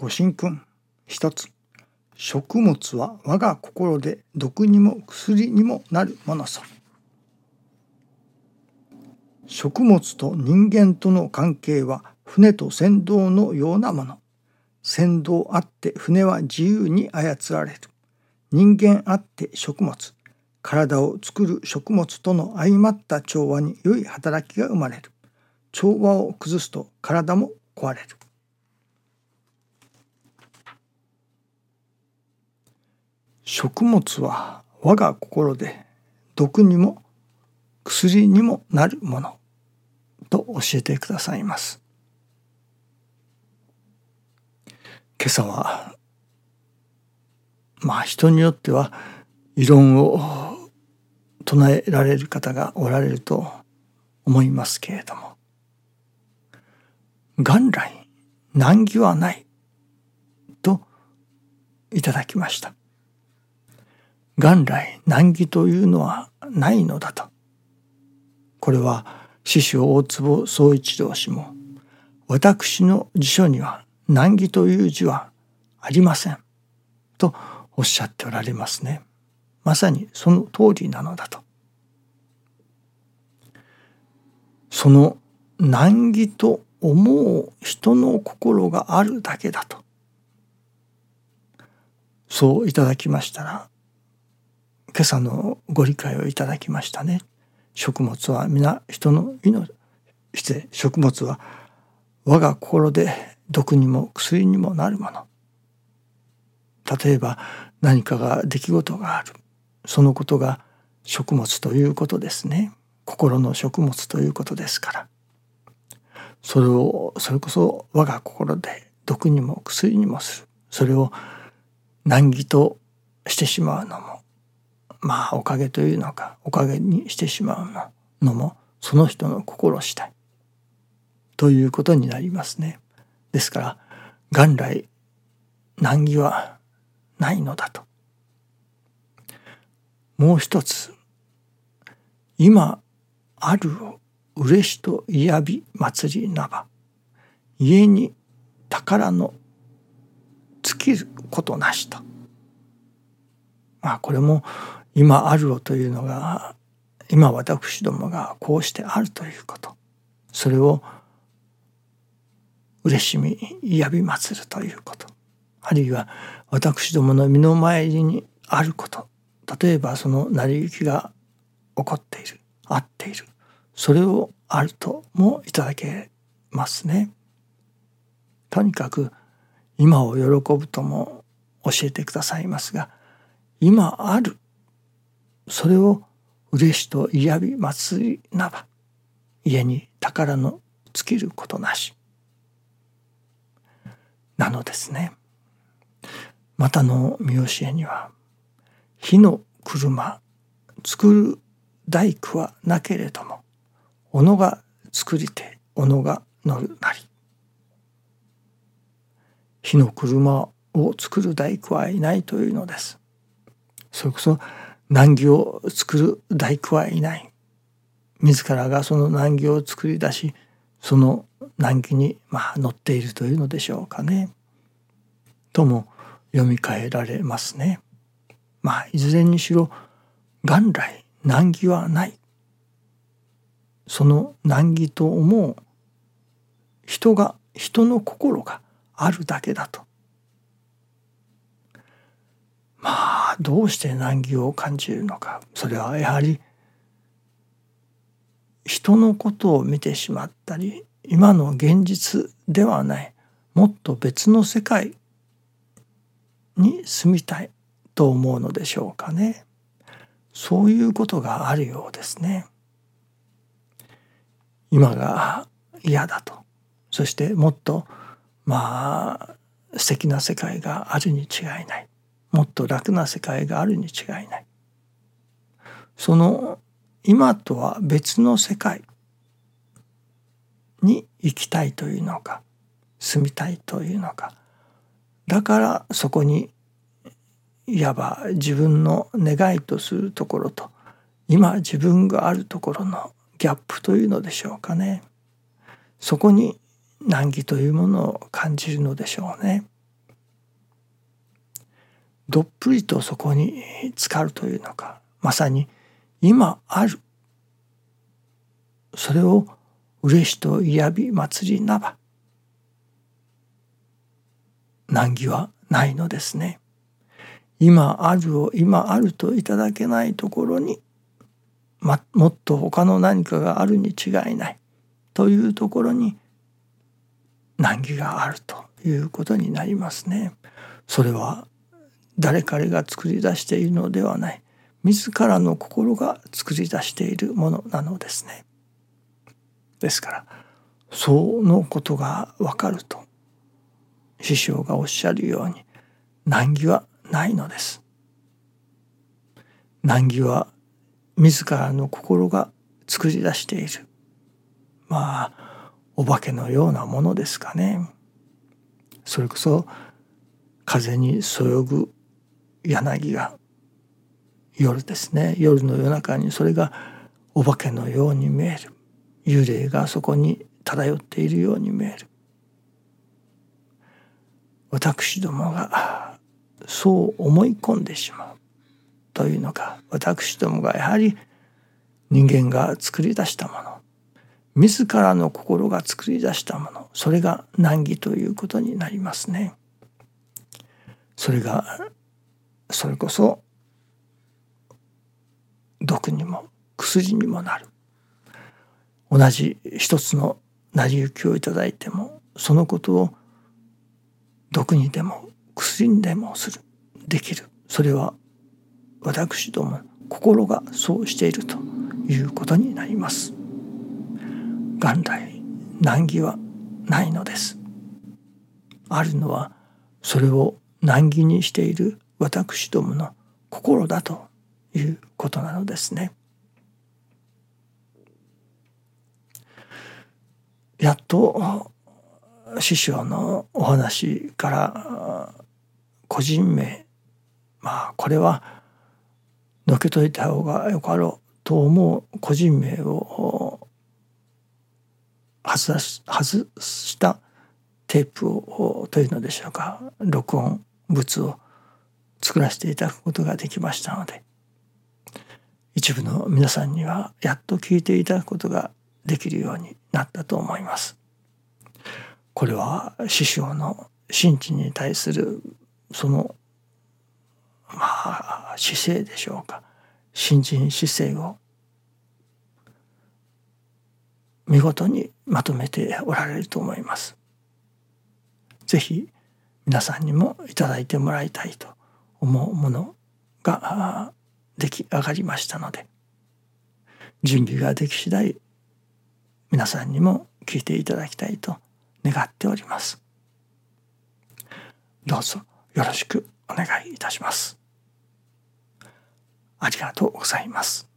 ご神君一つ。食物は我が心で毒にも薬にもなるものぞ食物と人間との関係は船と船頭のようなもの。船頭あって船は自由に操られる。人間あって食物。体を作る食物との相まった調和に良い働きが生まれる。調和を崩すと体も壊れる。食物は我が心で毒にも薬にもなるものと教えてくださいます。今朝はまあ人によっては異論を唱えられる方がおられると思いますけれども元来難儀はないといただきました。元来難儀というのはないのだと。これは師匠大坪宗一郎氏も私の辞書には難儀という字はありません。とおっしゃっておられますね。まさにその通りなのだと。その難儀と思う人の心があるだけだと。そういただきましたら今朝のご理解をいただきましたね。食物は皆人の命して食物は我が心で毒にも薬にもなるもの。例えば何かが出来事がある。そのことが食物ということですね。心の食物ということですから。それをそれこそ我が心で毒にも薬にもする。それを難儀としてしまうのもまあおかげというのかおかげにしてしまうのもその人の心次第ということになりますね。ですから元来難儀はないのだと。もう一つ今あるを嬉しと嫌び祭りなば家に宝の尽きることなしと。まあこれも今あるをというのが今私どもがこうしてあるということ。それを嬉しみ嫌び祭るということ。あるいは私どもの身の回りにあること。例えばその成り行きが起こっているあっている。それをあるともいただけますね。とにかく今を喜ぶとも教えてくださいますが今あるそれを嬉しと嫌び祭りなば家に宝の尽きることなし。なのですね。またの見教えには火の車作る大工はなけれども斧が作りて斧が乗るなり。火の車を作る大工はいないというのです。それこそ難儀を作る大工はいない。自らがその難儀を作り出しその難儀にまあ乗っているというのでしょうかね。とも読み替えられますね。まあいずれにしろ元来難儀はない。その難儀と思う人が人の心があるだけだとまあどうして難儀を感じるのか。それはやはり人のことを見てしまったり今の現実ではないもっと別の世界に住みたいと思うのでしょうかね。そういうことがあるようですね。今が嫌だと。そしてもっとまあ素敵な世界があるに違いない。もっと楽な世界があるに違いない。その今とは別の世界に行きたいというのか住みたいというのか。だからそこにいわば自分の願いとするところと今自分があるところのギャップというのでしょうかね。そこに難儀というものを感じるのでしょうね。どっぷりとそこに浸かるというのかまさに今あるそれを嬉しと嫌び祭りなば難儀はないのですね。今あるを今あるといただけないところに、ま、もっと他の何かがあるに違いないというところに難儀があるということになりますね。それは誰彼が作り出しているのではない自らの心が作り出しているものなのですね。ですからそのことがわかると師匠がおっしゃるように難儀はないのです。難儀は自らの心が作り出しているまあお化けのようなものですかね。それこそ風にそよぐ柳が夜ですね。夜の夜中にそれがお化けのように見える。幽霊がそこに漂っているように見える。私どもがそう思い込んでしまうというのか私どもがやはり人間が作り出したもの。自らの心が作り出したもの。それが難儀ということになりますね。それがそれこそ毒にも薬にもなる。同じ一つの成り行きをいただいてもそのことを毒にでも薬にでもする。できる。それは私ども心がそうしているということになります。元来難儀はないのです。あるのはそれを難儀にしている私どもの心だということなのですね。やっと師匠のお話から個人名まあこれはのけといた方がよかろうと思う個人名を外したテープをというのでしょうか録音物を作らせていただくことができましたので一部の皆さんにはやっと聞いていただくことができるようになったと思います。これは師匠の真知に対するそのまあ姿勢でしょうか新人姿勢を見事にまとめておられると思います。ぜひ皆さんにもいただいてもらいたいと思うものが出来上がりましたので準備ができ次第皆さんにも聞いていただきたいと願っております。どうぞよろしくお願いいたします。ありがとうございます。